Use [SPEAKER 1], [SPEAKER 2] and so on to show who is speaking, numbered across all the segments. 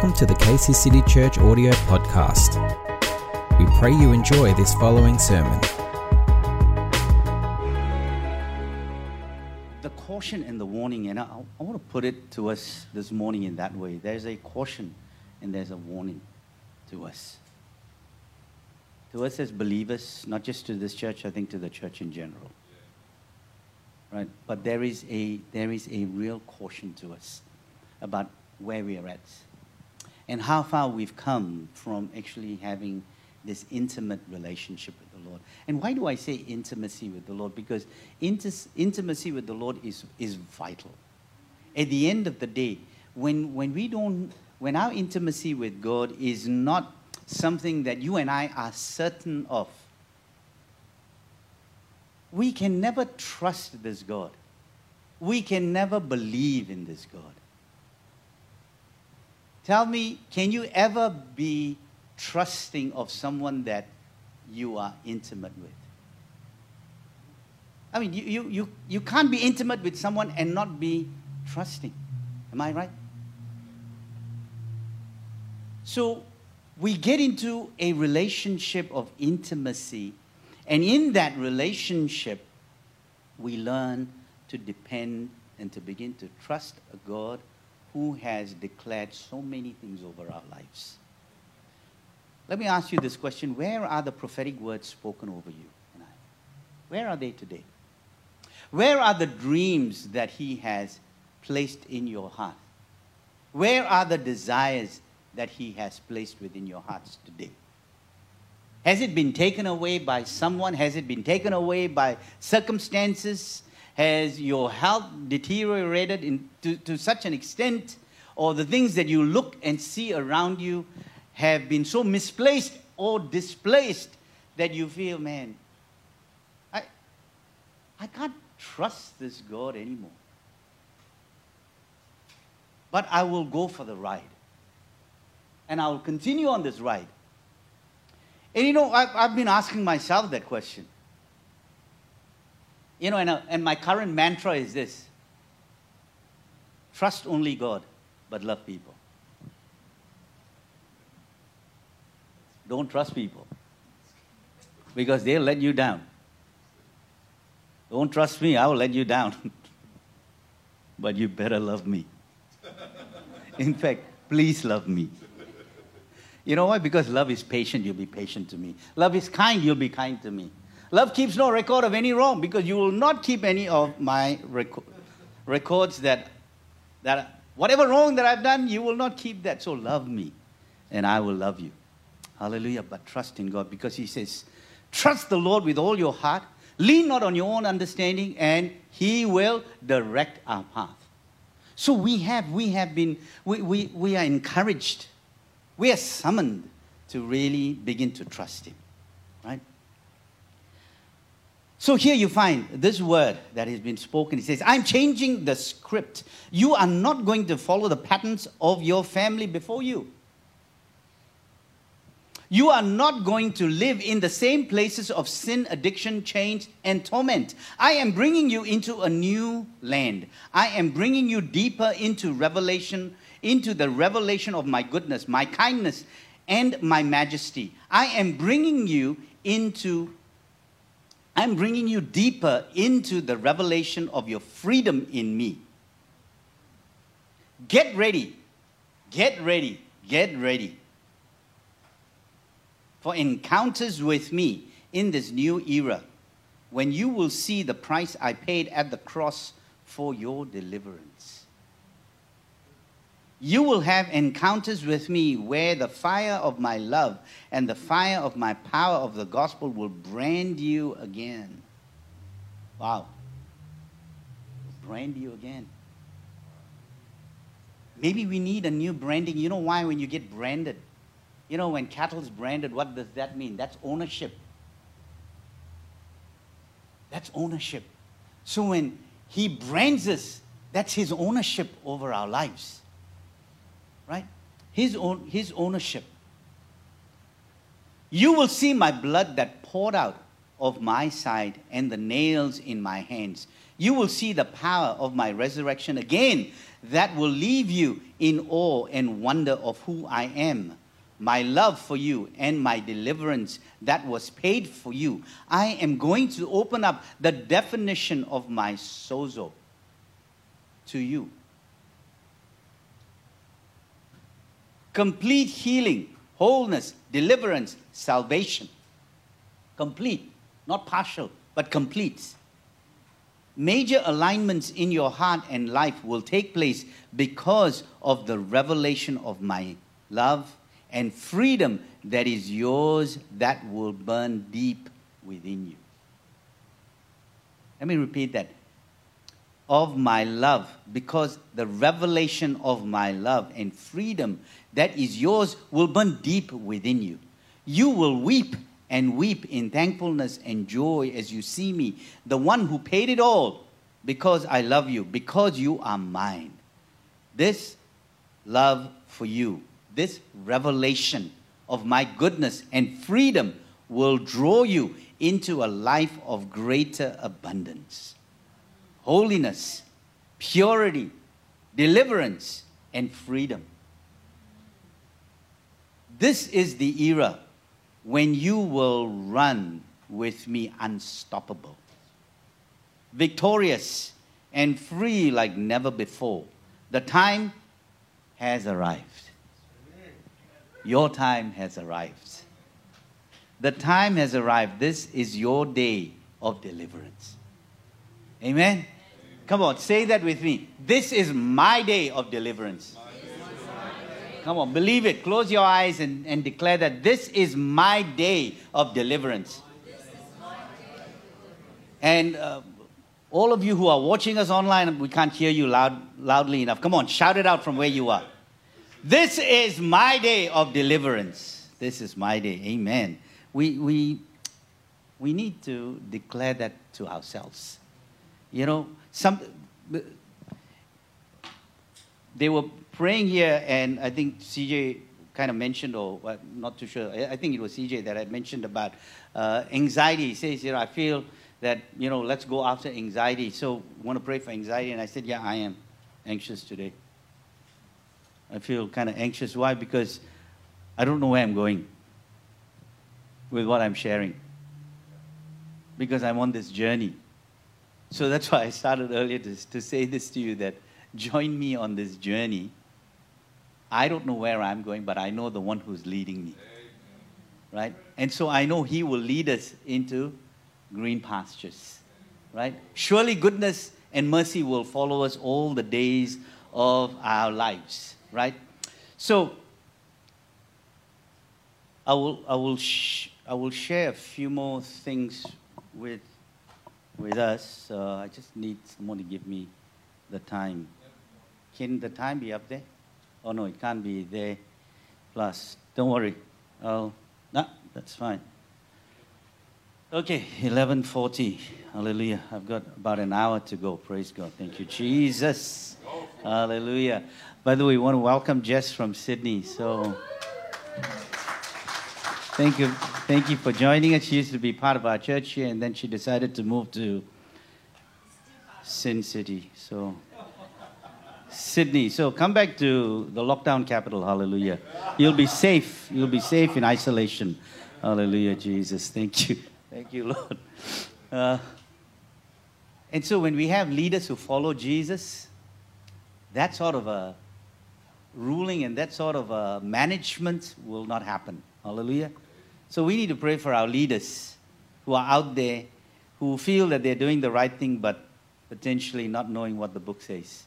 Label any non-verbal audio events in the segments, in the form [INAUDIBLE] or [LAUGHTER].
[SPEAKER 1] Welcome to the Casey City Church audio podcast. We pray you enjoy this following sermon.
[SPEAKER 2] the caution and the warning, and I, I want to put it to us this morning in that way. There's a caution and there's a warning to us. To us as believers, not just to this church, I think to the church in general. Right? But there is a, there is a real caution to us about where we are at and how far we've come from actually having this intimate relationship with the Lord. And why do I say intimacy with the Lord? Because intimacy with the Lord is, is vital. At the end of the day, when, when we don't, when our intimacy with God is not something that you and I are certain of, we can never trust this God. We can never believe in this God. Tell me, can you ever be trusting of someone that you are intimate with? I mean, you, you, you, you can't be intimate with someone and not be trusting. Am I right? So we get into a relationship of intimacy, and in that relationship, we learn to depend and to begin to trust a God who has declared so many things over our lives. Let me ask you this question Where are the prophetic words spoken over you and I? Where are they today? Where are the dreams that He has placed in your heart? Where are the desires that He has placed within your hearts today? Has it been taken away by someone? Has it been taken away by circumstances? Has your health deteriorated in, to, to such an extent? Or the things that you look and see around you have been so misplaced or displaced that you feel, man, I, I can't trust this God anymore. But I will go for the ride. And I will continue on this ride. And you know, I've, I've been asking myself that question. You know, and, uh, and my current mantra is this trust only God, but love people. Don't trust people because they'll let you down. Don't trust me, I will let you down. [LAUGHS] but you better love me. [LAUGHS] In fact, please love me. You know why? Because love is patient, you'll be patient to me. Love is kind, you'll be kind to me. Love keeps no record of any wrong because you will not keep any of my reco- records that, that whatever wrong that I've done, you will not keep that. So love me and I will love you. Hallelujah. But trust in God because He says, trust the Lord with all your heart, lean not on your own understanding, and He will direct our path. So we have, we have been, we, we, we are encouraged, we are summoned to really begin to trust Him, right? So here you find this word that has been spoken. He says, I'm changing the script. You are not going to follow the patterns of your family before you. You are not going to live in the same places of sin, addiction, change, and torment. I am bringing you into a new land. I am bringing you deeper into revelation, into the revelation of my goodness, my kindness, and my majesty. I am bringing you into I'm bringing you deeper into the revelation of your freedom in me. Get ready. Get ready. Get ready for encounters with me in this new era when you will see the price I paid at the cross for your deliverance. You will have encounters with me where the fire of my love and the fire of my power of the gospel will brand you again. Wow. Brand you again. Maybe we need a new branding. You know why? When you get branded, you know, when cattle is branded, what does that mean? That's ownership. That's ownership. So when he brands us, that's his ownership over our lives. Right? His own his ownership. You will see my blood that poured out of my side and the nails in my hands. You will see the power of my resurrection again that will leave you in awe and wonder of who I am. My love for you and my deliverance that was paid for you. I am going to open up the definition of my sozo to you. Complete healing, wholeness, deliverance, salvation. Complete, not partial, but complete. Major alignments in your heart and life will take place because of the revelation of my love and freedom that is yours that will burn deep within you. Let me repeat that. Of my love, because the revelation of my love and freedom that is yours will burn deep within you. You will weep and weep in thankfulness and joy as you see me, the one who paid it all, because I love you, because you are mine. This love for you, this revelation of my goodness and freedom will draw you into a life of greater abundance. Holiness, purity, deliverance, and freedom. This is the era when you will run with me unstoppable, victorious and free like never before. The time has arrived. Your time has arrived. The time has arrived. This is your day of deliverance. Amen. Come on, say that with me. This is my day of deliverance. Come on, believe it. Close your eyes and, and declare that this is my day of deliverance. And uh, all of you who are watching us online, we can't hear you loud, loudly enough. Come on, shout it out from where you are. This is my day of deliverance. This is my day. Amen. We, we, we need to declare that to ourselves. You know, some, they were praying here, and I think CJ kind of mentioned, or I'm not too sure, I think it was CJ that I mentioned about uh, anxiety. He says, you know, I feel that, you know, let's go after anxiety. So, want to pray for anxiety? And I said, yeah, I am anxious today. I feel kind of anxious. Why? Because I don't know where I'm going with what I'm sharing. Because I'm on this journey. So that's why I started earlier to, to say this to you that join me on this journey. I don't know where I'm going, but I know the one who's leading me. Right? And so I know He will lead us into green pastures. Right? Surely goodness and mercy will follow us all the days of our lives. Right? So I will, I will, I will share a few more things with, with us. I just need someone to give me the time. Can the time be up there? Oh no, it can't be there. Plus, don't worry. Oh, no, that's fine. Okay, 11:40. Hallelujah. I've got about an hour to go. Praise God. Thank you, Jesus. Hallelujah. By the way, we want to welcome Jess from Sydney. So, thank you, thank you for joining us. She used to be part of our church here, and then she decided to move to Sin City. So, Sydney. So come back to the lockdown capital. Hallelujah. You'll be safe. You'll be safe in isolation. Hallelujah, Jesus. Thank you. Thank you, Lord. Uh, and so when we have leaders who follow Jesus, that sort of a ruling and that sort of a management will not happen. Hallelujah. So we need to pray for our leaders who are out there who feel that they're doing the right thing but potentially not knowing what the book says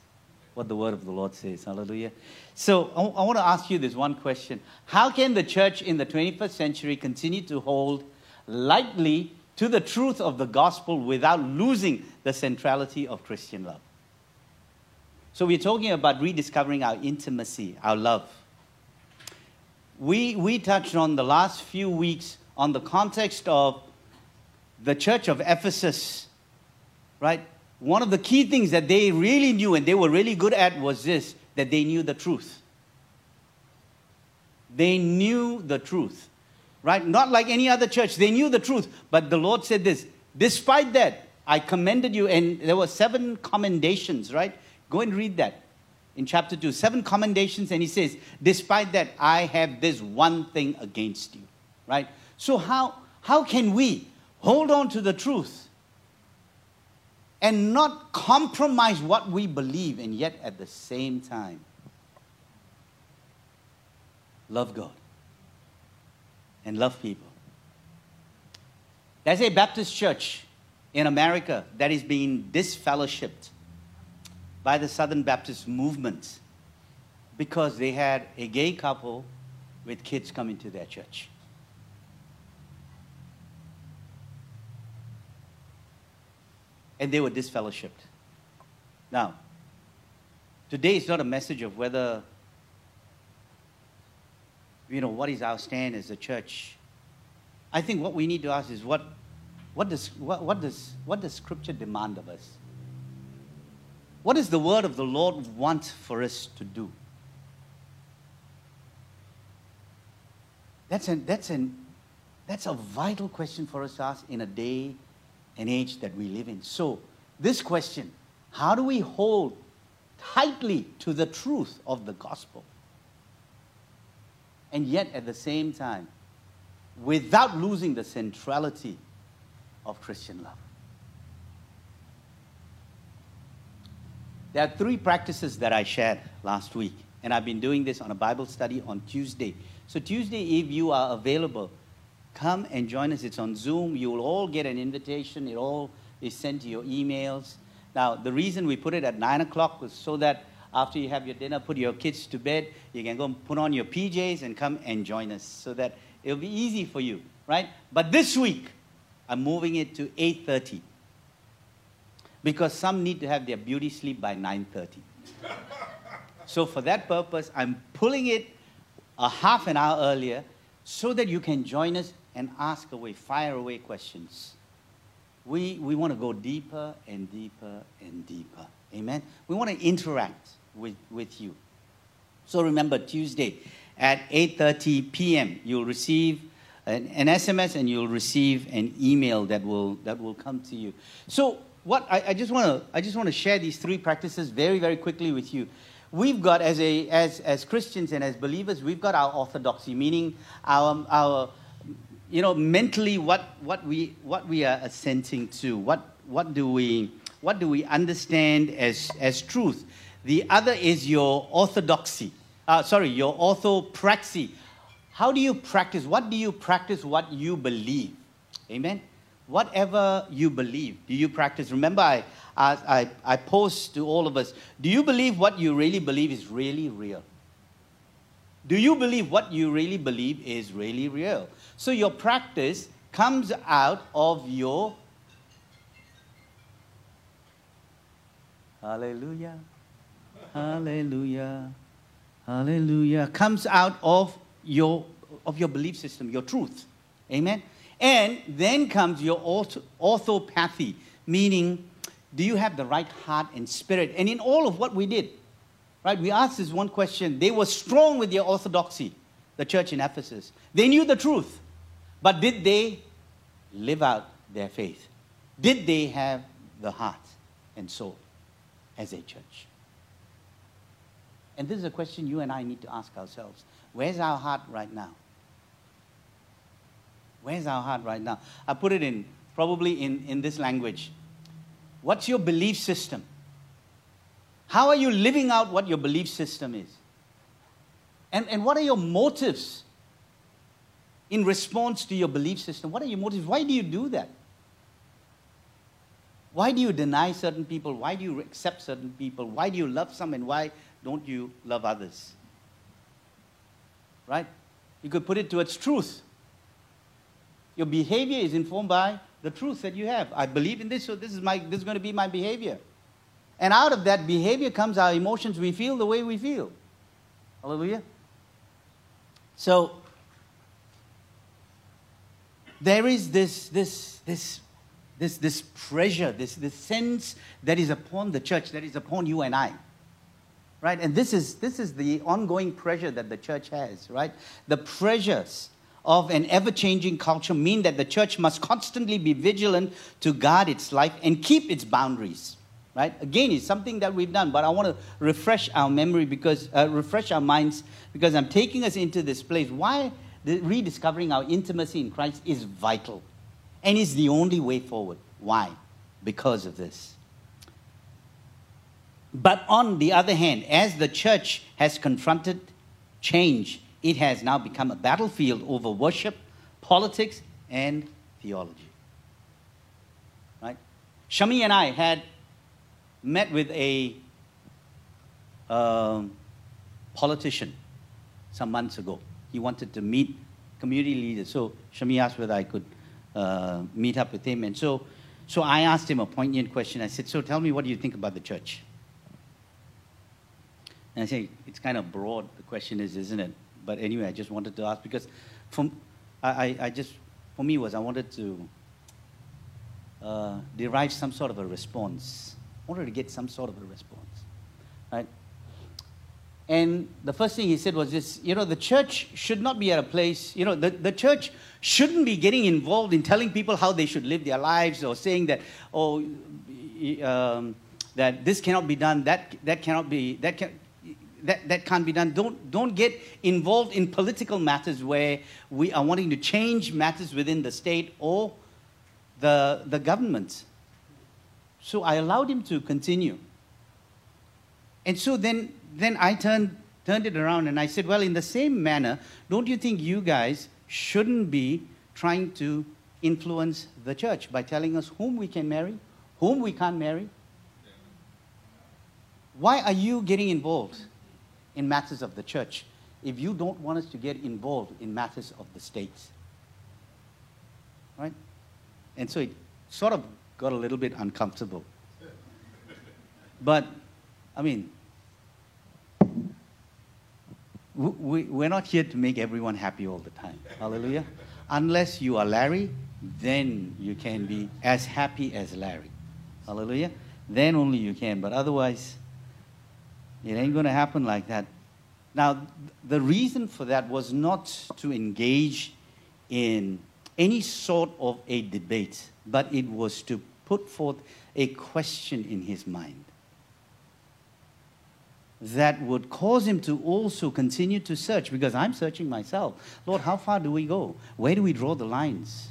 [SPEAKER 2] what the word of the Lord says. Hallelujah. So I, I want to ask you this one question How can the church in the 21st century continue to hold lightly to the truth of the gospel without losing the centrality of Christian love? So we're talking about rediscovering our intimacy, our love. We, we touched on the last few weeks on the context of the church of Ephesus, right? one of the key things that they really knew and they were really good at was this that they knew the truth. They knew the truth. right? Not like any other church. They knew the truth. But the Lord said this Despite that, I commended you. And there were seven commendations, right? Go and read that in chapter 2. Seven commendations. And he says, Despite that, I have this one thing against you, right? So, how, how can we hold on to the truth and not compromise what we believe and yet at the same time love God and love people? There's a Baptist church in America that is being disfellowshipped by the Southern Baptist movement because they had a gay couple with kids coming to their church. And they were disfellowshipped. Now, today is not a message of whether, you know, what is our stand as a church. I think what we need to ask is what, what, does, what, what, does, what does Scripture demand of us? What does the word of the Lord want for us to do? That's, an, that's, an, that's a vital question for us to ask in a day and age that we live in. So, this question how do we hold tightly to the truth of the gospel? And yet, at the same time, without losing the centrality of Christian love. There are three practices that I shared last week, and I've been doing this on a Bible study on Tuesday. So, Tuesday, if you are available, come and join us. It's on Zoom. You will all get an invitation, it all is sent to your emails. Now, the reason we put it at 9 o'clock was so that after you have your dinner, put your kids to bed, you can go and put on your PJs and come and join us so that it'll be easy for you, right? But this week, I'm moving it to 8.30 because some need to have their beauty sleep by 9.30. so for that purpose, I'm pulling it a half an hour earlier so that you can join us and ask away, fire away questions. We, we want to go deeper and deeper and deeper. Amen? We want to interact with, with you. So remember, Tuesday at 8.30 p.m., you'll receive an, an, SMS and you'll receive an email that will, that will come to you. So what I, I just want to I just want to share these three practices very very quickly with you. We've got as a as as Christians and as believers, we've got our orthodoxy, meaning our our you know mentally what what we what we are assenting to, what what do we what do we understand as as truth. The other is your orthodoxy. Uh, sorry, your orthopraxy. How do you practice? What do you practice? What you believe? Amen whatever you believe, do you practice? Remember, I, I, I post to all of us do you believe what you really believe is really real? Do you believe what you really believe is really real? So your practice comes out of your Hallelujah. Hallelujah. Hallelujah. Comes out of your of your belief system, your truth. Amen. And then comes your orthopathy, meaning, do you have the right heart and spirit? And in all of what we did, right, we asked this one question. They were strong with their orthodoxy, the church in Ephesus. They knew the truth, but did they live out their faith? Did they have the heart and soul as a church? And this is a question you and I need to ask ourselves. Where's our heart right now? Where's our heart right now? I put it in probably in, in this language. What's your belief system? How are you living out what your belief system is? And, and what are your motives in response to your belief system? What are your motives? Why do you do that? Why do you deny certain people? Why do you accept certain people? Why do you love some and why don't you love others? Right? You could put it to its truth. Your behavior is informed by the truth that you have. I believe in this, so this is, my, this is going to be my behavior. And out of that behavior comes our emotions. We feel the way we feel. Hallelujah. So there is this, this, this, this, this pressure, this, this sense that is upon the church, that is upon you and I. Right? And this is, this is the ongoing pressure that the church has, right? The pressures of an ever changing culture mean that the church must constantly be vigilant to guard its life and keep its boundaries. Right? Again, it's something that we've done, but I want to refresh our memory because, uh, refresh our minds because I'm taking us into this place. Why the rediscovering our intimacy in Christ is vital and is the only way forward. Why? Because of this. But on the other hand, as the church has confronted change, it has now become a battlefield over worship, politics, and theology. Right? Shami and I had met with a um, politician some months ago. He wanted to meet community leaders. So Shami asked whether I could uh, meet up with him. And so, so I asked him a poignant question. I said, So tell me, what do you think about the church? And I say, it's kind of broad, the question is, isn't it? But anyway, I just wanted to ask because from, I, I just, for me, was I wanted to uh, derive some sort of a response. I wanted to get some sort of a response, right? And the first thing he said was this you know, the church should not be at a place, you know, the, the church shouldn't be getting involved in telling people how they should live their lives or saying that, oh, um, that this cannot be done, that, that cannot be, that can, that, that can't be done. Don't, don't get involved in political matters where we are wanting to change matters within the state or the, the government. So I allowed him to continue. And so then, then I turned, turned it around and I said, Well, in the same manner, don't you think you guys shouldn't be trying to influence the church by telling us whom we can marry, whom we can't marry? Why are you getting involved? In matters of the church if you don't want us to get involved in matters of the states. Right? And so it sort of got a little bit uncomfortable. But, I mean, we, we're not here to make everyone happy all the time. Hallelujah. Unless you are Larry, then you can be as happy as Larry. Hallelujah. Then only you can. But otherwise, it ain't going to happen like that. Now, the reason for that was not to engage in any sort of a debate, but it was to put forth a question in his mind that would cause him to also continue to search because I'm searching myself. Lord, how far do we go? Where do we draw the lines?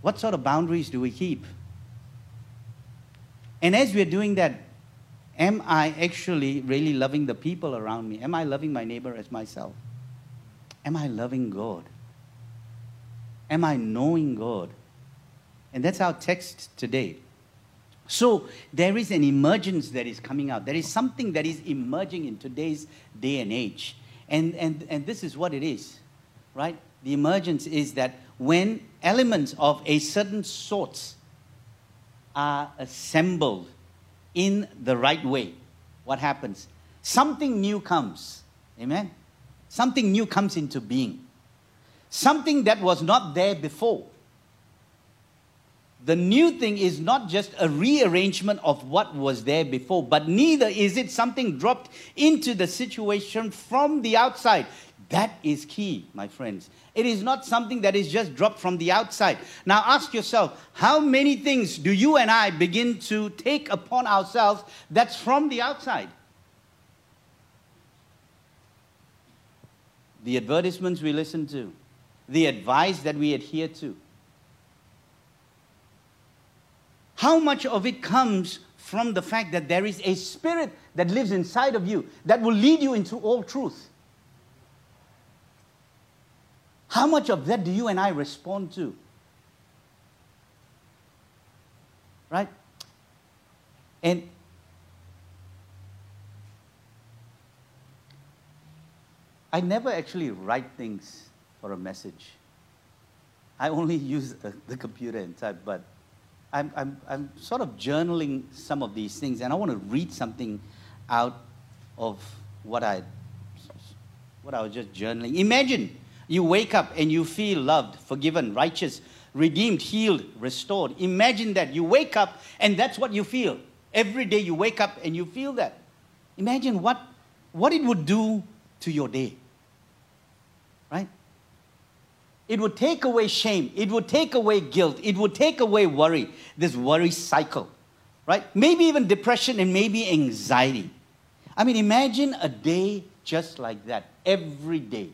[SPEAKER 2] What sort of boundaries do we keep? And as we're doing that, Am I actually really loving the people around me? Am I loving my neighbor as myself? Am I loving God? Am I knowing God? And that's our text today. So there is an emergence that is coming out. There is something that is emerging in today's day and age. And, and, and this is what it is, right? The emergence is that when elements of a certain sort are assembled in the right way, what happens? Something new comes. Amen? Something new comes into being. Something that was not there before. The new thing is not just a rearrangement of what was there before, but neither is it something dropped into the situation from the outside. That is key, my friends. It is not something that is just dropped from the outside. Now ask yourself, how many things do you and I begin to take upon ourselves that's from the outside? The advertisements we listen to, the advice that we adhere to. How much of it comes from the fact that there is a spirit that lives inside of you that will lead you into all truth? How much of that do you and I respond to? Right? And I never actually write things for a message. I only [LAUGHS] use the, computer and type, but I'm, I'm, I'm sort of journaling some of these things, and I want to read something out of what I, what I was just journaling. Imagine you wake up and you feel loved, forgiven, righteous, redeemed, healed, restored. Imagine that. You wake up and that's what you feel. Every day you wake up and you feel that. Imagine what, what it would do to your day. Right? It would take away shame. It would take away guilt. It would take away worry, this worry cycle, right? Maybe even depression and maybe anxiety. I mean, imagine a day just like that, every day.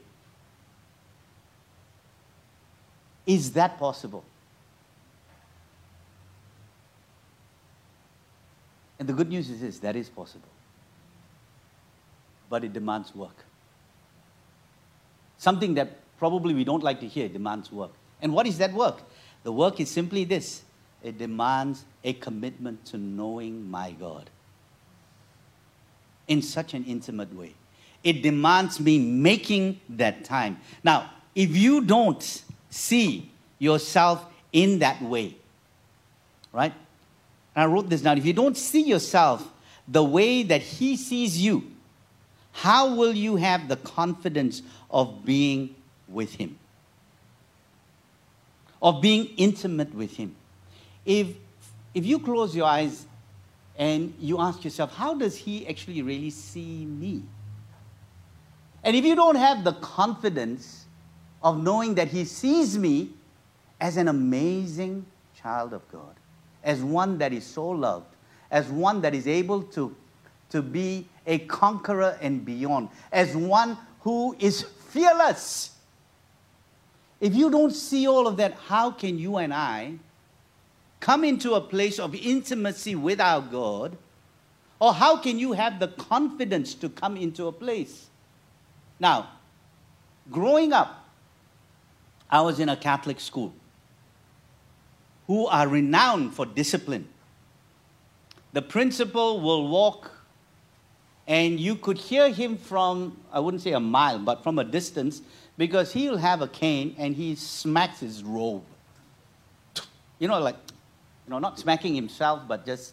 [SPEAKER 2] Is that possible? And the good news is this that is possible. But it demands work. Something that probably we don't like to hear demands work. And what is that work? The work is simply this it demands a commitment to knowing my God in such an intimate way. It demands me making that time. Now, if you don't see yourself in that way, right? And I wrote this down. If you don't see yourself the way that He sees you, how will you have the confidence of being with Him? Of being intimate with Him? If, if you close your eyes and you ask yourself, how does He actually really see me? And if you don't have the confidence of knowing that He sees me as an amazing child of God, as one that is so loved, as one that is able to, to be a conqueror and beyond, as one who is fearless. If you don't see all of that, how can you and I come into a place of intimacy with our God? Or how can you have the confidence to come into a place? Now, growing up, I was in a Catholic school who are renowned for discipline. The principal will walk, and you could hear him from, I wouldn't say a mile, but from a distance, because he'll have a cane and he smacks his robe. You know, like, you know, not smacking himself, but just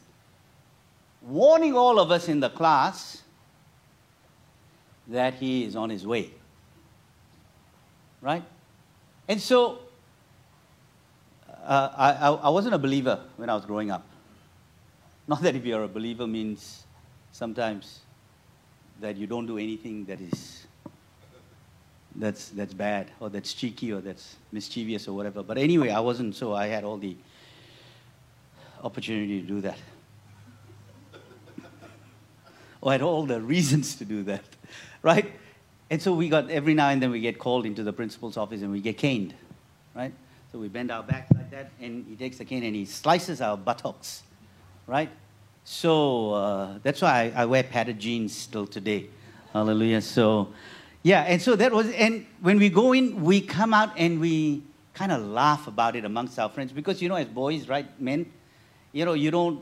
[SPEAKER 2] warning all of us in the class that he is on his way. Right? And so uh, I, I wasn't a believer when I was growing up. Not that if you're a believer means sometimes that you don't do anything that is that's that's bad or that's cheeky or that's mischievous or whatever. But anyway, I wasn't, so I had all the opportunity to do that. [LAUGHS] or I had all the reasons to do that, [LAUGHS] right? And so we got every now and then we get called into the principal's office and we get caned, right? So we bend our back like that, and he takes the cane and he slices our buttocks, right? So uh, that's why I, I, wear padded jeans still today. Hallelujah. So, yeah, and so that was, and when we go in, we come out and we kind of laugh about it amongst our friends because, you know, as boys, right, men, you know, you don't,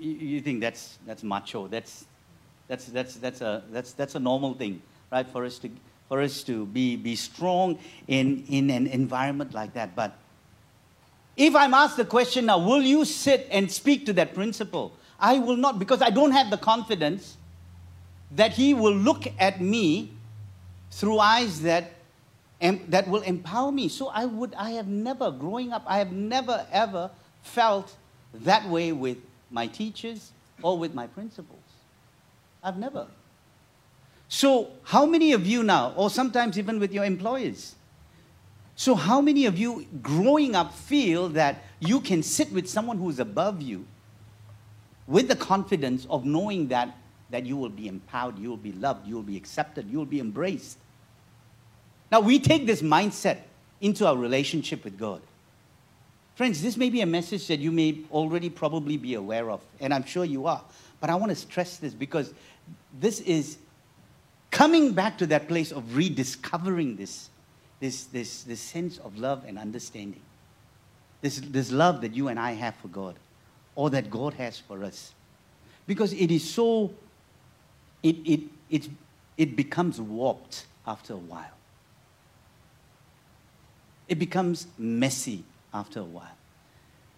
[SPEAKER 2] you, you think that's, that's macho. That's, that's, that's, that's, a, that's, that's a normal thing, right, for us to for us to be, be strong in, in an environment like that. But if I'm asked the question now, will you sit and speak to that principal? I will not because I don't have the confidence that he will look at me through eyes that, that will empower me. So I would, I have never, growing up, I have never ever felt that way with my teachers or with my principals. I've never. So, how many of you now, or sometimes even with your employers, so how many of you growing up feel that you can sit with someone who is above you with the confidence of knowing that, that you will be empowered, you will be loved, you will be accepted, you will be embraced? Now, we take this mindset into our relationship with God. Friends, this may be a message that you may already probably be aware of, and I'm sure you are. But I want to stress this because this is coming back to that place of rediscovering this, this, this, this sense of love and understanding. This, this love that you and I have for God, or that God has for us. Because it is so, it, it, it, it becomes warped after a while. It becomes messy after a while.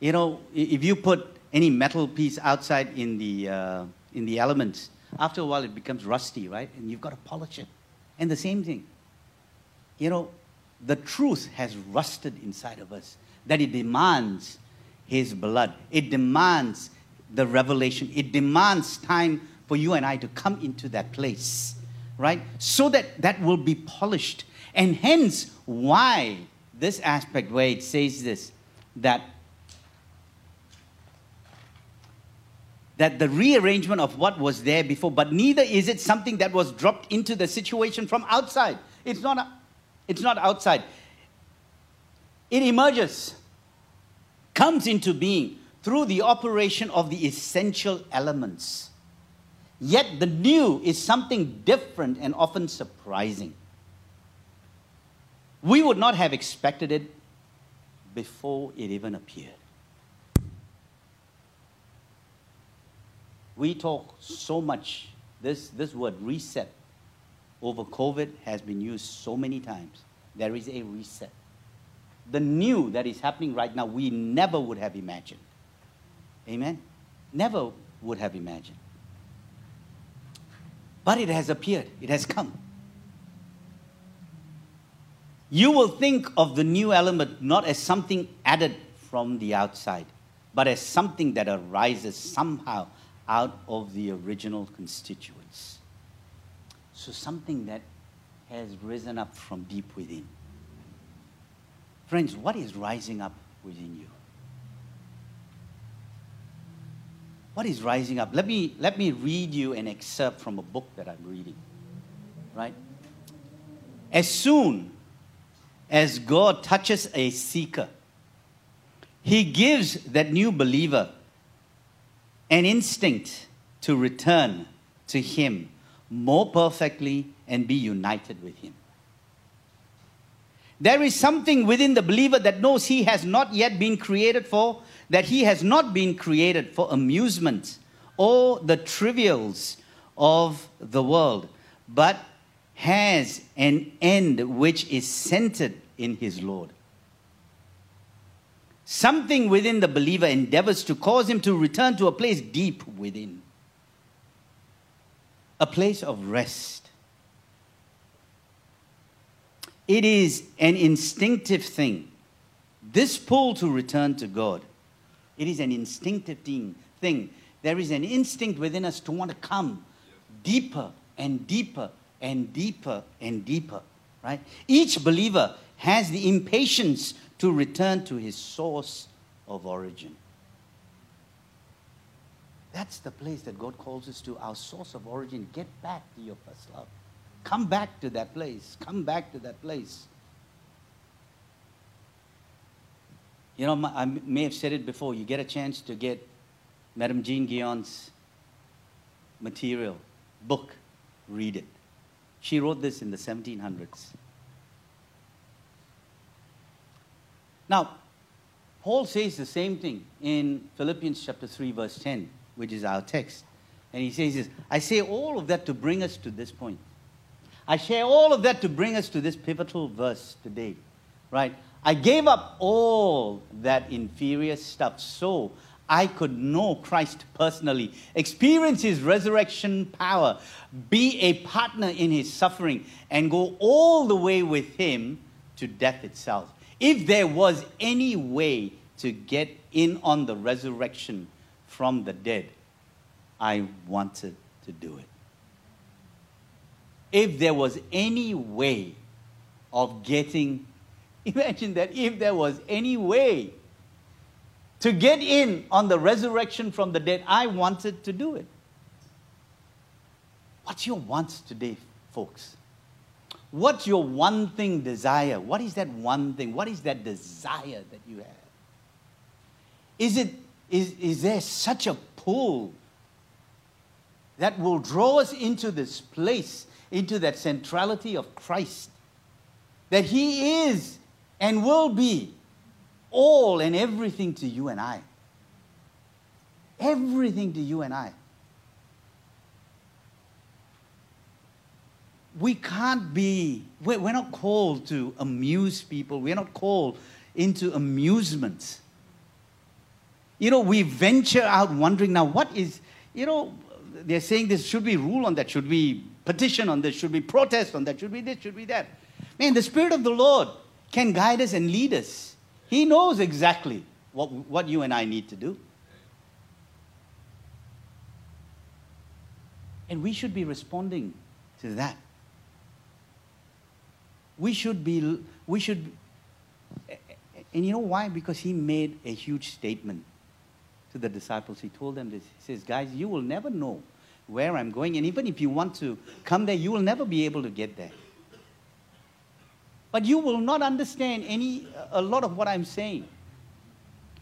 [SPEAKER 2] You know, if you put any metal piece outside in the, uh, in the elements, after a while it becomes rusty, right? And you've got to polish it. And the same thing. You know, the truth has rusted inside of us, that it demands His blood. It demands the revelation. It demands time for you and I to come into that place, right? So that that will be polished And hence, why this aspect where it says this, that that the rearrangement of what was there before, but neither is it something that was dropped into the situation from outside. It's not, it's not outside. It emerges, comes into being through the operation of the essential elements. Yet the new is something different and often surprising. We would not have expected it before it even appeared. We talk so much, this, this word reset over COVID has been used so many times. There is a reset. The new that is happening right now, we never would have imagined. Amen? Never would have imagined. But it has appeared, it has come. You will think of the new element not as something added from the outside, but as something that arises somehow out of the original constituents. So, something that has risen up from deep within. Friends, what is rising up within you? What is rising up? Let me, let me read you an excerpt from a book that I'm reading. Right? As soon as God touches a seeker, He gives that new believer an instinct to return to Him more perfectly and be united with Him. There is something within the believer that knows he has not yet been created for, that he has not been created for amusement or the trivials of the world, but has an end which is centered in his Lord. Something within the believer endeavors to cause him to return to a place deep within, a place of rest. It is an instinctive thing. This pull to return to God, it is an instinctive thing. thing. There is an instinct within us to want to come deeper and deeper and deeper and deeper, right? Each believer has the impatience to return to his source of origin. That's the place that God calls us to, our source of origin. Get back to your first love. Come back to that place. Come back to that place. You know, I may have said it before. You get a chance to get Madame Jean Guyon's material, book, read it. She wrote this in the 1700s. Now, Paul says the same thing in Philippians chapter 3, verse 10, which is our text. And he says this I say all of that to bring us to this point. I share all of that to bring us to this pivotal verse today, right? I gave up all that inferior stuff so I could know Christ personally, experience his resurrection power, be a partner in his suffering, and go all the way with him to death itself. If there was any way to get in on the resurrection from the dead, I wanted to do it. If there was any way of getting, [LAUGHS] imagine that if there was any way to get in on the resurrection from the dead, I wanted to do it. What's your wants today, folks? What's your one thing desire? What is that one thing? What is that desire that you have? Is, it, is, is there such a pull that will draw us into this place, into that centrality of Christ? That He is and will be all and everything to you and I. Everything to you and I. we can't be, we're, not called to amuse people. We're not called into amusement. You know, we venture out wondering now, what is, you know, they're saying this, should we rule on that? Should we petition on this? Should we protest on that? Should we this? Should we that? Man, the Spirit of the Lord can guide us and lead us. He knows exactly what, what you and I need to do. And we should be responding to that. We should be, we should, and you know why? Because he made a huge statement to the disciples. He told them this. He says, guys, you will never know where I'm going. And even if you want to come there, you will never be able to get there. But you will not understand any, a lot of what I'm saying.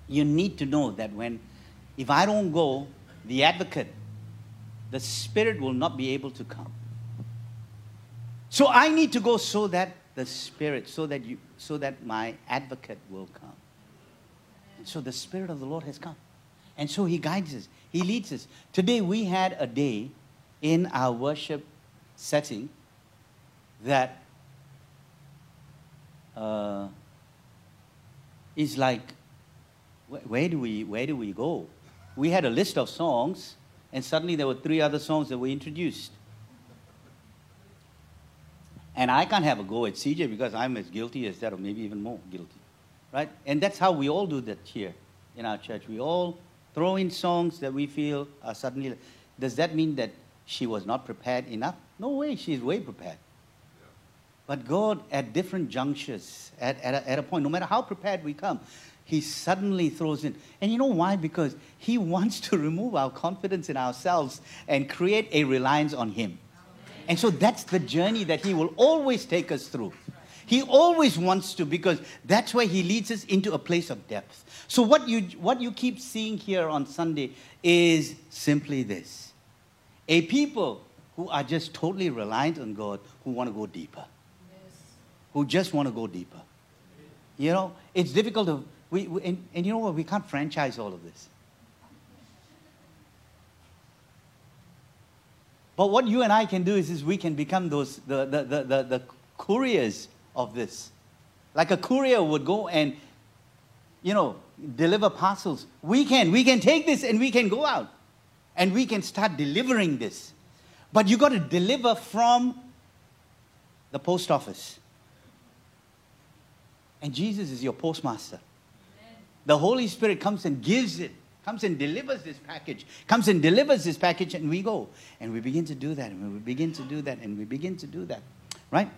[SPEAKER 2] You need to know that when, if I don't go, the advocate, the Spirit will not be able to come. So I need to go so that the Spirit, so that you, so that my advocate will come. And so the Spirit of the Lord has come. And so He guides us, He leads us. Today we had a day in our worship setting that uh, is like, where, where, do we, where do we go? We had a list of songs, and suddenly there were three other songs that were introduced. And I can't have a go at CJ because I'm as guilty as that, or maybe even more guilty. Right? And that's how we all do that here in our church. We all throw in songs that we feel are suddenly. Does that mean that she was not prepared enough? No way, she's way prepared. But God, at different junctures, at, at, a, at a point, no matter how prepared we come, He suddenly throws in. And you know why? Because He [LAUGHS] wants to remove our confidence in ourselves and create a reliance on Him. And so that's the journey that He will always take us through. He always wants to because that's where He leads us into a place of depth. So, what you, what you keep seeing here on Sunday is simply this a people who are just totally reliant on God who want to go deeper, yes. who just want to go deeper. You know, it's difficult to, we, we and, and you know what, we can't franchise all of this. But what you and I can do is, is we can become those, the, the, the, the, the couriers of this. Like a courier would go and, you know, deliver parcels. We can. We can take this and we can go out. And we can start delivering this. But you got to deliver from the post office. And Jesus is your postmaster. The Holy Spirit comes and gives it comes and delivers this package, comes and delivers this package, and we go. And we begin to do that, and we begin to do that, and we begin to do that. Right?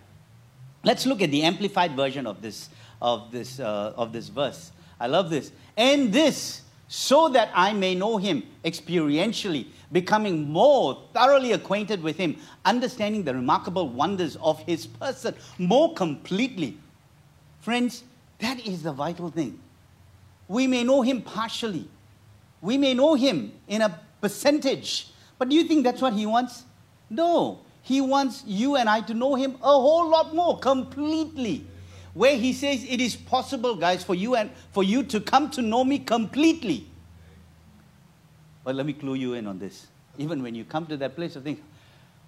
[SPEAKER 2] Let's look at the amplified version of this, of this, uh, of this verse. I love this. And this, so that I may know him experientially, becoming more thoroughly acquainted with him, understanding the remarkable wonders of his person more completely. Friends, that is the vital thing. We may know him partially, we may know him in a percentage, but do you think that's what he wants? No. He wants you and I to know him a whole lot more completely. Where he says it is possible, guys, for you and for you to come to know me completely. But let me clue you in on this. Even when you come to that place of think,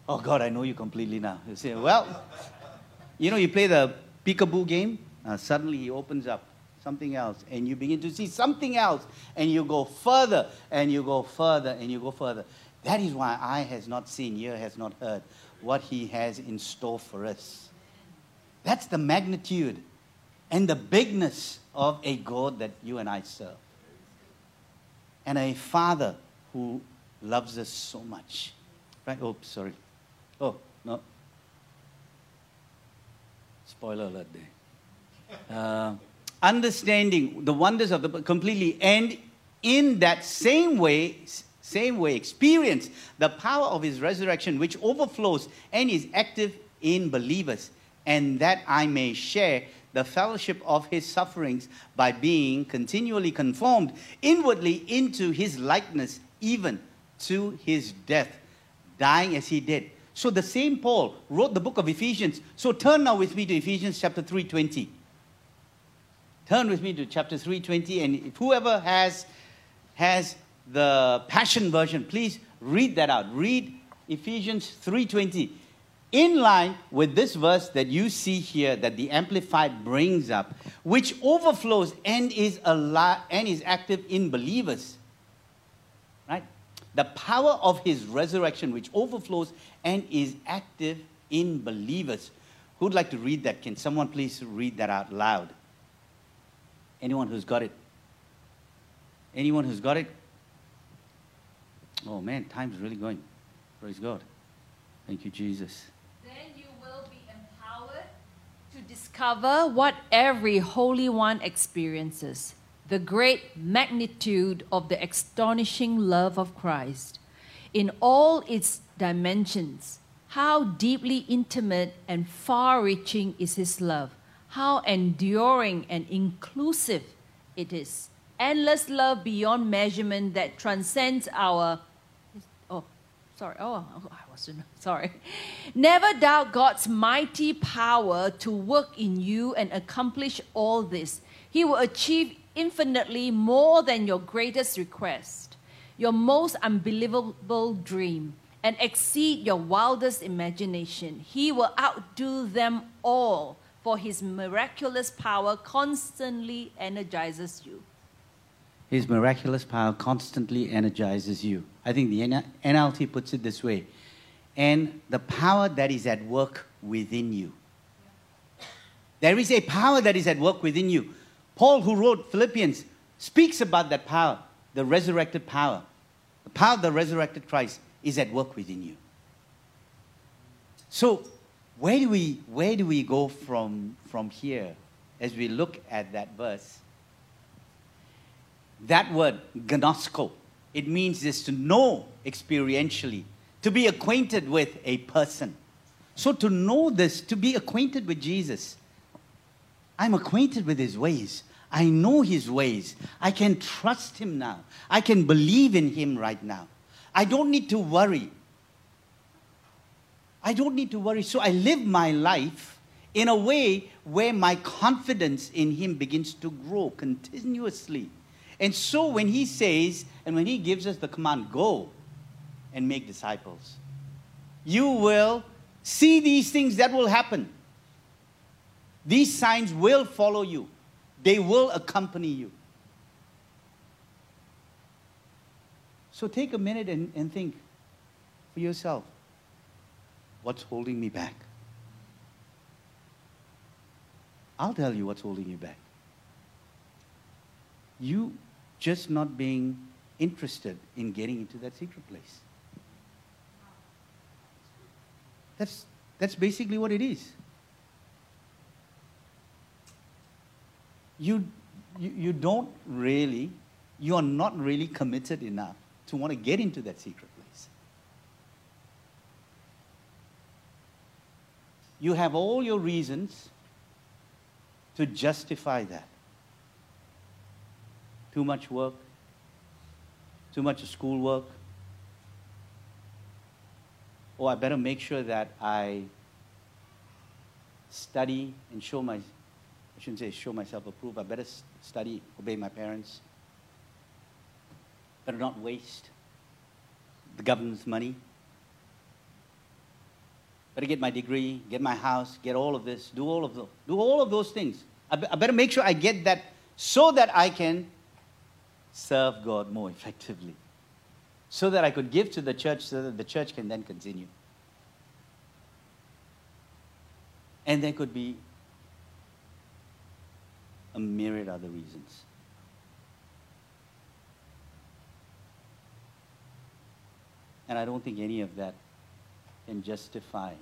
[SPEAKER 2] oh God, I know you completely now. You say, well, you know, you play the peekaboo game, uh, suddenly he opens up something else, and you begin to see something else, and you go further, and you go further, and you go further. That is why eye has not seen, ear has not heard what he has in store for us. That's the magnitude and the bigness of a God that you and I serve. And a father who loves us so much. Right? Oh, sorry. Oh, no. Spoiler alert there. Uh, understanding the wonders of the completely and in that same way same way experience the power of his resurrection which overflows and is active in believers and that i may share the fellowship of his sufferings by being continually conformed inwardly into his likeness even to his death dying as he did. So the same paul wrote the book of ephesians. So turn now with me to ephesians chapter 320 Turn with me to chapter 320, and if whoever has, has the Passion Version, please read that out. Read Ephesians 3.20. In line with this verse that you see here that the Amplified brings up, which overflows and is, alive, and is active in believers. Right? The power of his resurrection, which overflows and is active in believers. Who'd like to read that? Can someone please read that out loud? Anyone who's got it? Anyone who's got it? Oh man, time's really going. Praise God. Thank you, Jesus.
[SPEAKER 3] Then you will be empowered to discover what every Holy One experiences the great magnitude of the astonishing love of Christ in all its dimensions. How deeply intimate and far reaching is His love, how enduring and inclusive it is. Endless love beyond measurement that transcends our. Oh, sorry. Oh, oh I wasn't. Sorry. Never doubt God's mighty power to work in you and accomplish all this. He will achieve infinitely more than your greatest request, your most unbelievable dream, and exceed your wildest imagination. He will outdo them all, for his miraculous power constantly energizes you.
[SPEAKER 2] His miraculous power constantly energizes you. I think the NLT puts it this way and the power that is at work within you. There is a power that is at work within you. Paul, who wrote Philippians, speaks about that power, the resurrected power. The power of the resurrected Christ is at work within you. So, where do we, where do we go from, from here as we look at that verse? That word, gnosko, it means this to know experientially to be acquainted with a person. So, to know this, to be acquainted with Jesus, I'm acquainted with his ways. I know his ways. I can trust him now. I can believe in him right now. I don't need to worry. I don't need to worry. So I live my life in a way where my confidence in him begins to grow continuously. And so when he says, and when he gives us the command, go, and make disciples. You will see these things that will happen. These signs will follow you, they will accompany you. So take a minute and, and think for yourself what's holding me back? I'll tell you what's holding you back. You just not being interested in getting into that secret place. That's, that's basically what it is. You, you, you don't really, you are not really committed enough to want to get into that secret place. You have all your reasons to justify that. Too much work, too much schoolwork, oh, I better make sure that I study and show my, I shouldn't say show myself approved, I better study, obey my parents. Better not waste the government's money. Better get my degree, get my house, get all of this, do all of those, do all of those things. I, be, I better make sure I get that so that I can serve God more [LAUGHS] effectively so that I could give to the church so that the church can then continue. And there could be a myriad other reasons. And I don't think any of that can justify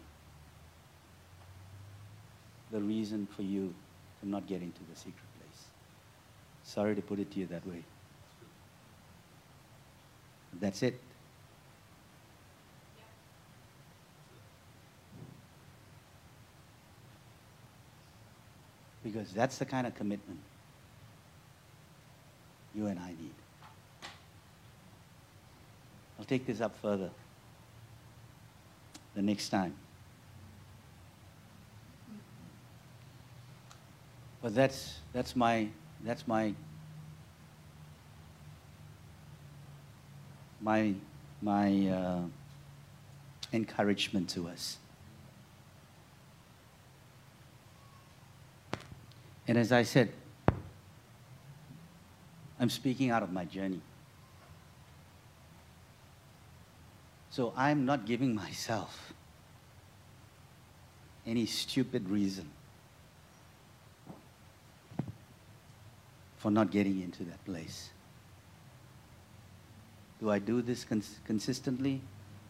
[SPEAKER 2] the reason for you to not get into the secret place. Sorry to put it to you that way. That's it. Because that's the kind of commitment you and I need. I'll take this up further the next time. But that's, that's, my, that's my my, my uh, encouragement to us. And as I said, I'm speaking out of my journey. So I'm not giving [LAUGHS] myself any stupid reason for not getting into that place. Do I do this cons- consistently?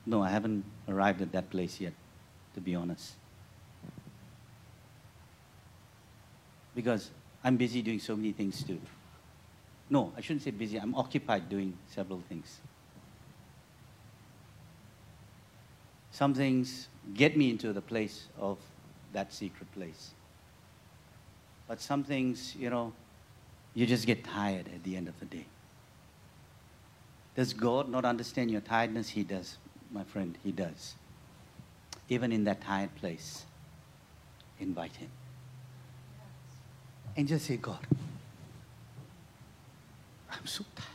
[SPEAKER 2] No, I haven't arrived at that place yet, to be honest. because I'm busy doing so many things too. No, I shouldn't say busy. I'm occupied doing several things. Some things get me into the place of that secret place. But some things, you know, you just get tired at the end of the day. Does God not understand your tiredness? He does, my friend. He does. Even in that tired place, invite Him. And just say, God, I'm so tired.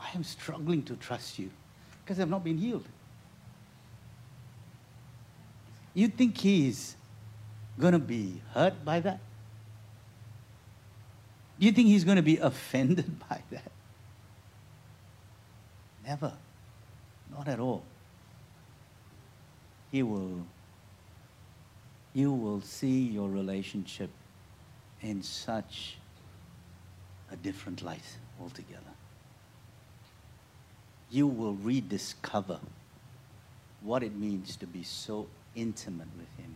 [SPEAKER 2] I am struggling to trust you because I've not been healed. You think He's going to be hurt by that? Do you think He's going to be [LAUGHS] offended by that? Never. Not at all. He will, you will see your relationship in such a different light altogether. You will rediscover what it means to be so intimate with Him,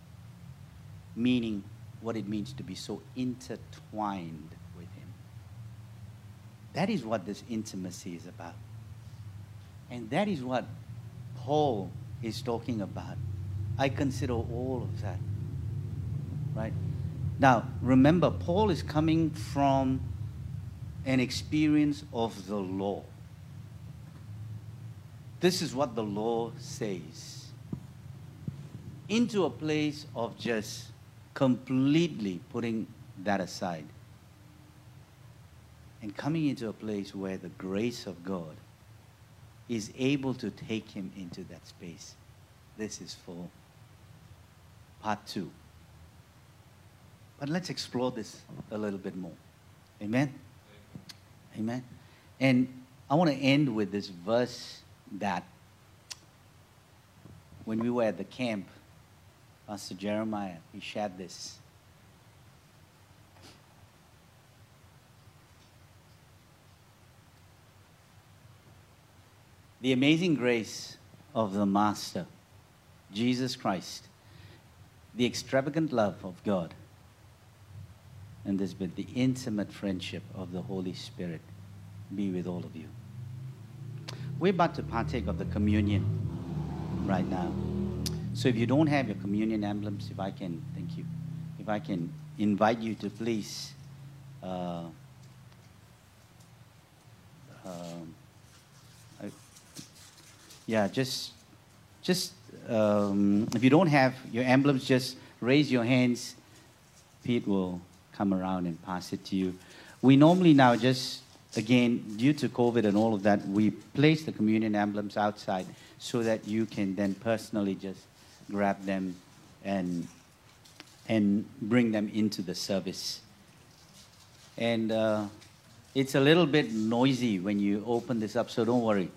[SPEAKER 2] meaning what it means to be so intertwined with Him. That is what this intimacy is about. And that is what Paul is talking about. I consider all of that. Right? Now, remember, Paul is coming from an experience of the law. This is what the law says. Into a place of just completely putting that aside. And coming into a place where the grace of God is able to take him into that space. This is for part two. But let's explore this a little bit more. Amen? Amen. And I want to end with this verse that when we were at the camp, Pastor Jeremiah, he shared this. The amazing grace of the Master, Jesus Christ, the extravagant love of God, and this bit, the intimate friendship of the Holy Spirit be with all of you. We're about to partake of the communion right now. So if you don't have your communion emblems, if I can, thank you, if I can invite you to please. Uh, um, I, yeah, just, just um, if you don't have your emblems, just raise your hands. Pete will come around and pass it to you. We normally now just, again, due to COVID and all of that, we place the communion emblems outside so that you can then personally just grab them and, and bring them into the service. And uh, it's a little bit noisy when you open this up, so don't worry.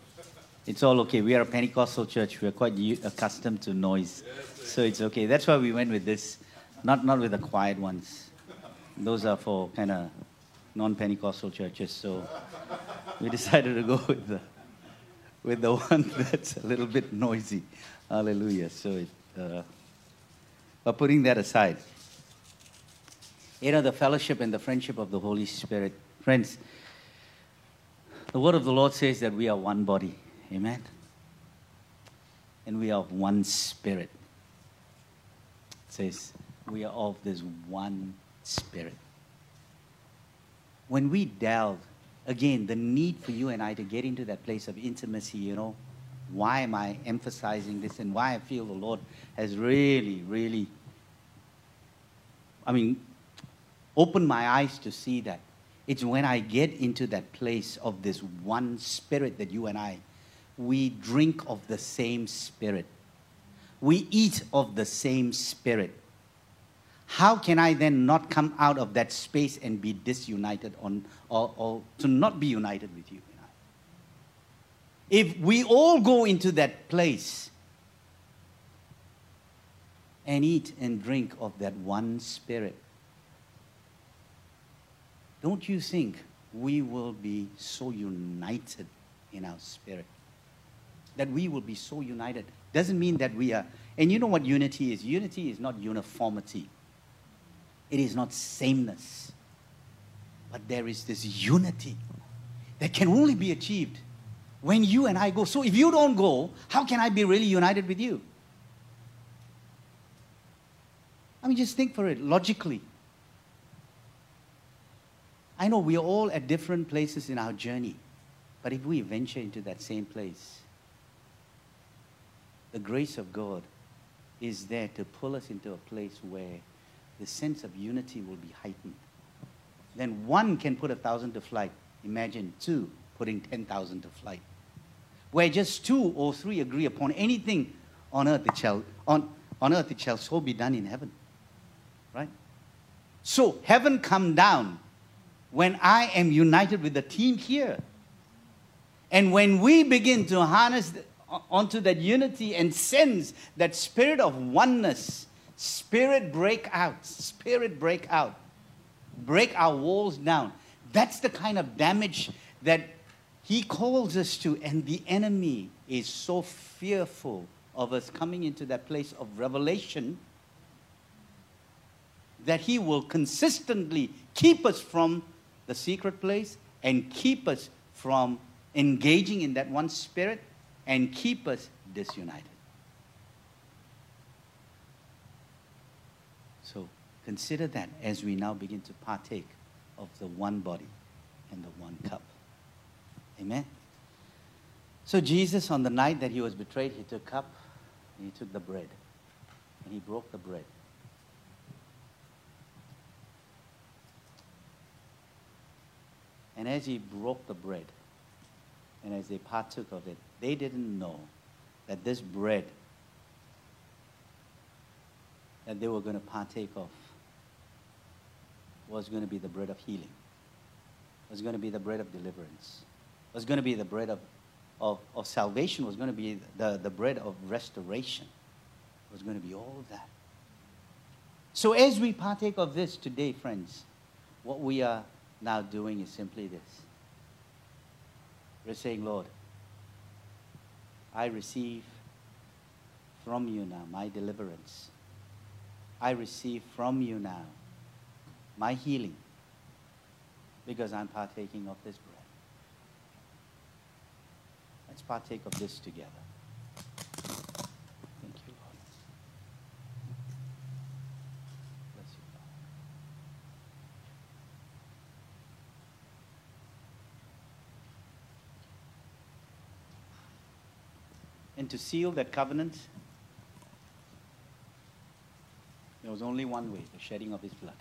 [SPEAKER 2] It's all okay. We are a Pentecostal church. We are quite accustomed to noise. So it's okay. That's why we went with this, not, not with the quiet ones. Those are for kind of non-Pentecostal churches. So [LAUGHS] we decided to go with the with the [LAUGHS] one that's a little bit noisy. Hallelujah. So, it, uh, but putting that aside, you know, the fellowship and the friendship of the Holy Spirit. Friends, the word of the Lord says that we are one body. Amen. And we are of one spirit. It says we are of this one spirit. When we delve, again, the need for you and I to get into that place of intimacy, you know, why am I emphasizing this and why I feel the Lord has really, really, I mean, opened my eyes to see that. It's when I get into that place of this one spirit that you and I, we drink of the same spirit. We eat of the same spirit how can I then not come out of that space and be disunited on, or, or to not be united with you? If we all go into that place and eat and drink of that one spirit, don't you think we will be so united in our spirit? that we will be so united. Doesn't mean that we are. And you know what unity is? Unity is not uniformity, it is not sameness. But there is this unity that can only be achieved when you and I go. So if you don't go, how can I be really united with you? I mean, just think for it logically. I know we are all at different places in our journey, but if we venture into that same place, the grace of God is there to pull us into a place where the sense of unity will be heightened. Then one can put a thousand to flight. Imagine two putting 10,000 to flight. Where just two or three agree upon anything on earth, it shall, on, on earth it shall so be done in heaven. Right? So heaven come down when I am united with the team here. And when we begin to harness onto that unity and sense that spirit of oneness, spirit break out, spirit break out, break our walls down. That's the kind of damage that he calls us to, and the enemy is so fearful of us coming into that place of revelation that he will consistently keep us from the secret place and keep us from engaging in that one spirit and keep us disunited. So consider that as we now begin to partake of the one body and the one cup. Amen. So Jesus, on the night that he was betrayed, he took cup and he took the bread and he broke the bread. And as he broke the bread, and as they partook of it, they didn't know that this bread that they were going to partake of was going to be the bread of healing, was going to be the bread of deliverance, was going to be the bread of, of, of salvation, was going to be the, the bread of restoration, was going to be all of that. So as we partake of this today, friends, what we are now doing is simply this. We're saying, Lord, I receive from you now my deliverance. I receive from you now my healing because I'm partaking of this bread. Let's partake of this together. Thank you, Lord. Bless you, Lord. And to seal that covenant, there was only one way the shedding of his blood.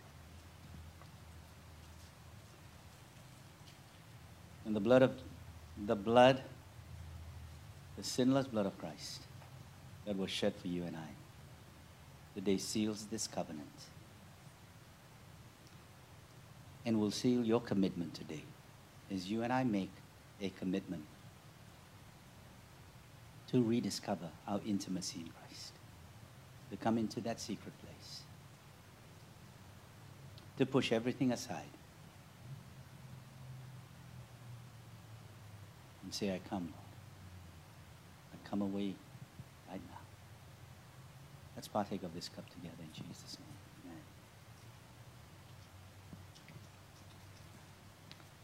[SPEAKER 2] And the blood of the blood, the sinless blood of Christ that was shed for you and I, The day seals this covenant. And will seal your commitment today as you and I make a commitment to rediscover our intimacy in Christ, to come into that secret place, to push everything aside and say, I come, Lord. Come away right now. Let's partake of this cup together in Jesus' name. Amen.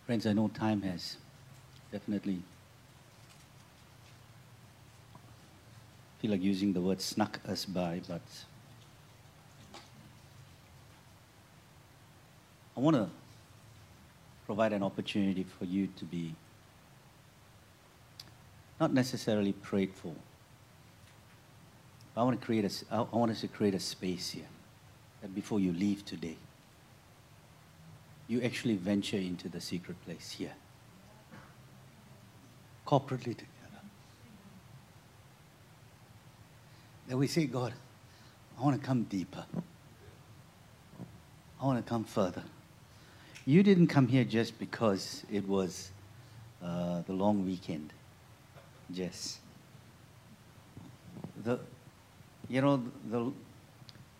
[SPEAKER 2] Friends, I know time has definitely feel like using the word snuck us by, but I want to provide an opportunity for you to be not necessarily prayed for. I want to create a, I want us to create a space here that before you leave today, you actually venture into the secret place here, corporately together. That we say, God, I want to come deeper. I want to come further. You didn't come here just because it was uh, the long weekend. Jess. The, you know, the,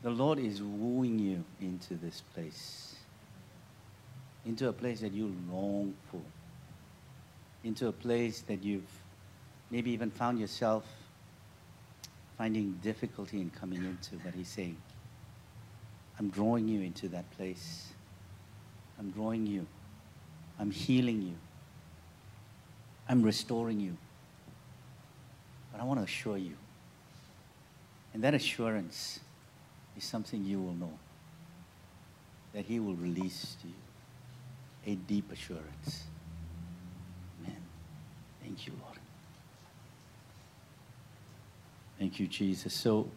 [SPEAKER 2] the Lord is wooing you into this place, into a place that you long for, into a place that you've maybe even found yourself finding difficulty in coming into, but He's saying, I'm drawing you into that place. I'm drawing you. I'm healing you. I'm restoring you. But I want to assure you. And that assurance is something you will know that He will release to you a deep assurance. Amen. Thank you, Lord. Thank you, Jesus. So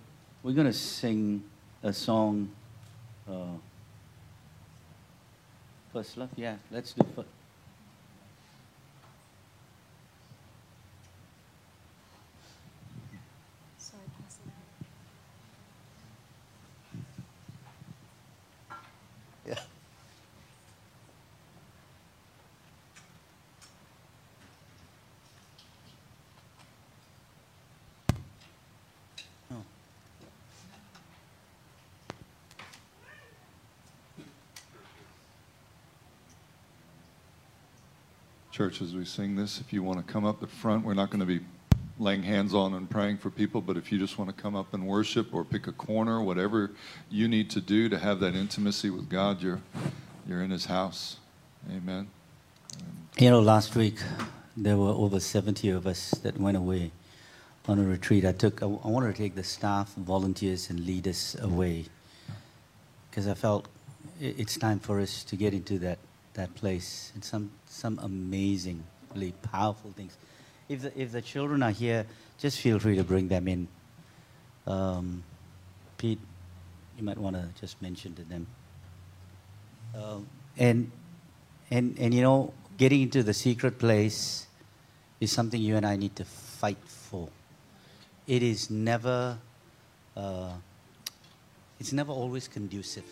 [SPEAKER 2] we're going to sing a song. Uh, first love? Yeah, let's do first.
[SPEAKER 4] Church, as we sing this, if you want to come up the front, we're not going to be laying hands on and praying for people, but if you just want to come up and worship or pick a corner, whatever you need to do to have that intimacy with God, you're, you're in His house. Amen.
[SPEAKER 2] You know, last week there were over 70 of us that went away on a retreat. I took, I, wanted to take the staff, volunteers, and leaders away because I felt it's time for us to get into that, that place and some, some amazingly powerful things. If the, if the children are here, just feel free to bring them in. Um, Pete, you might want to just mention to them. Um, and and, and you know, getting into the secret place is something you and I need to fight for. It is never, uh, it's never always conducive.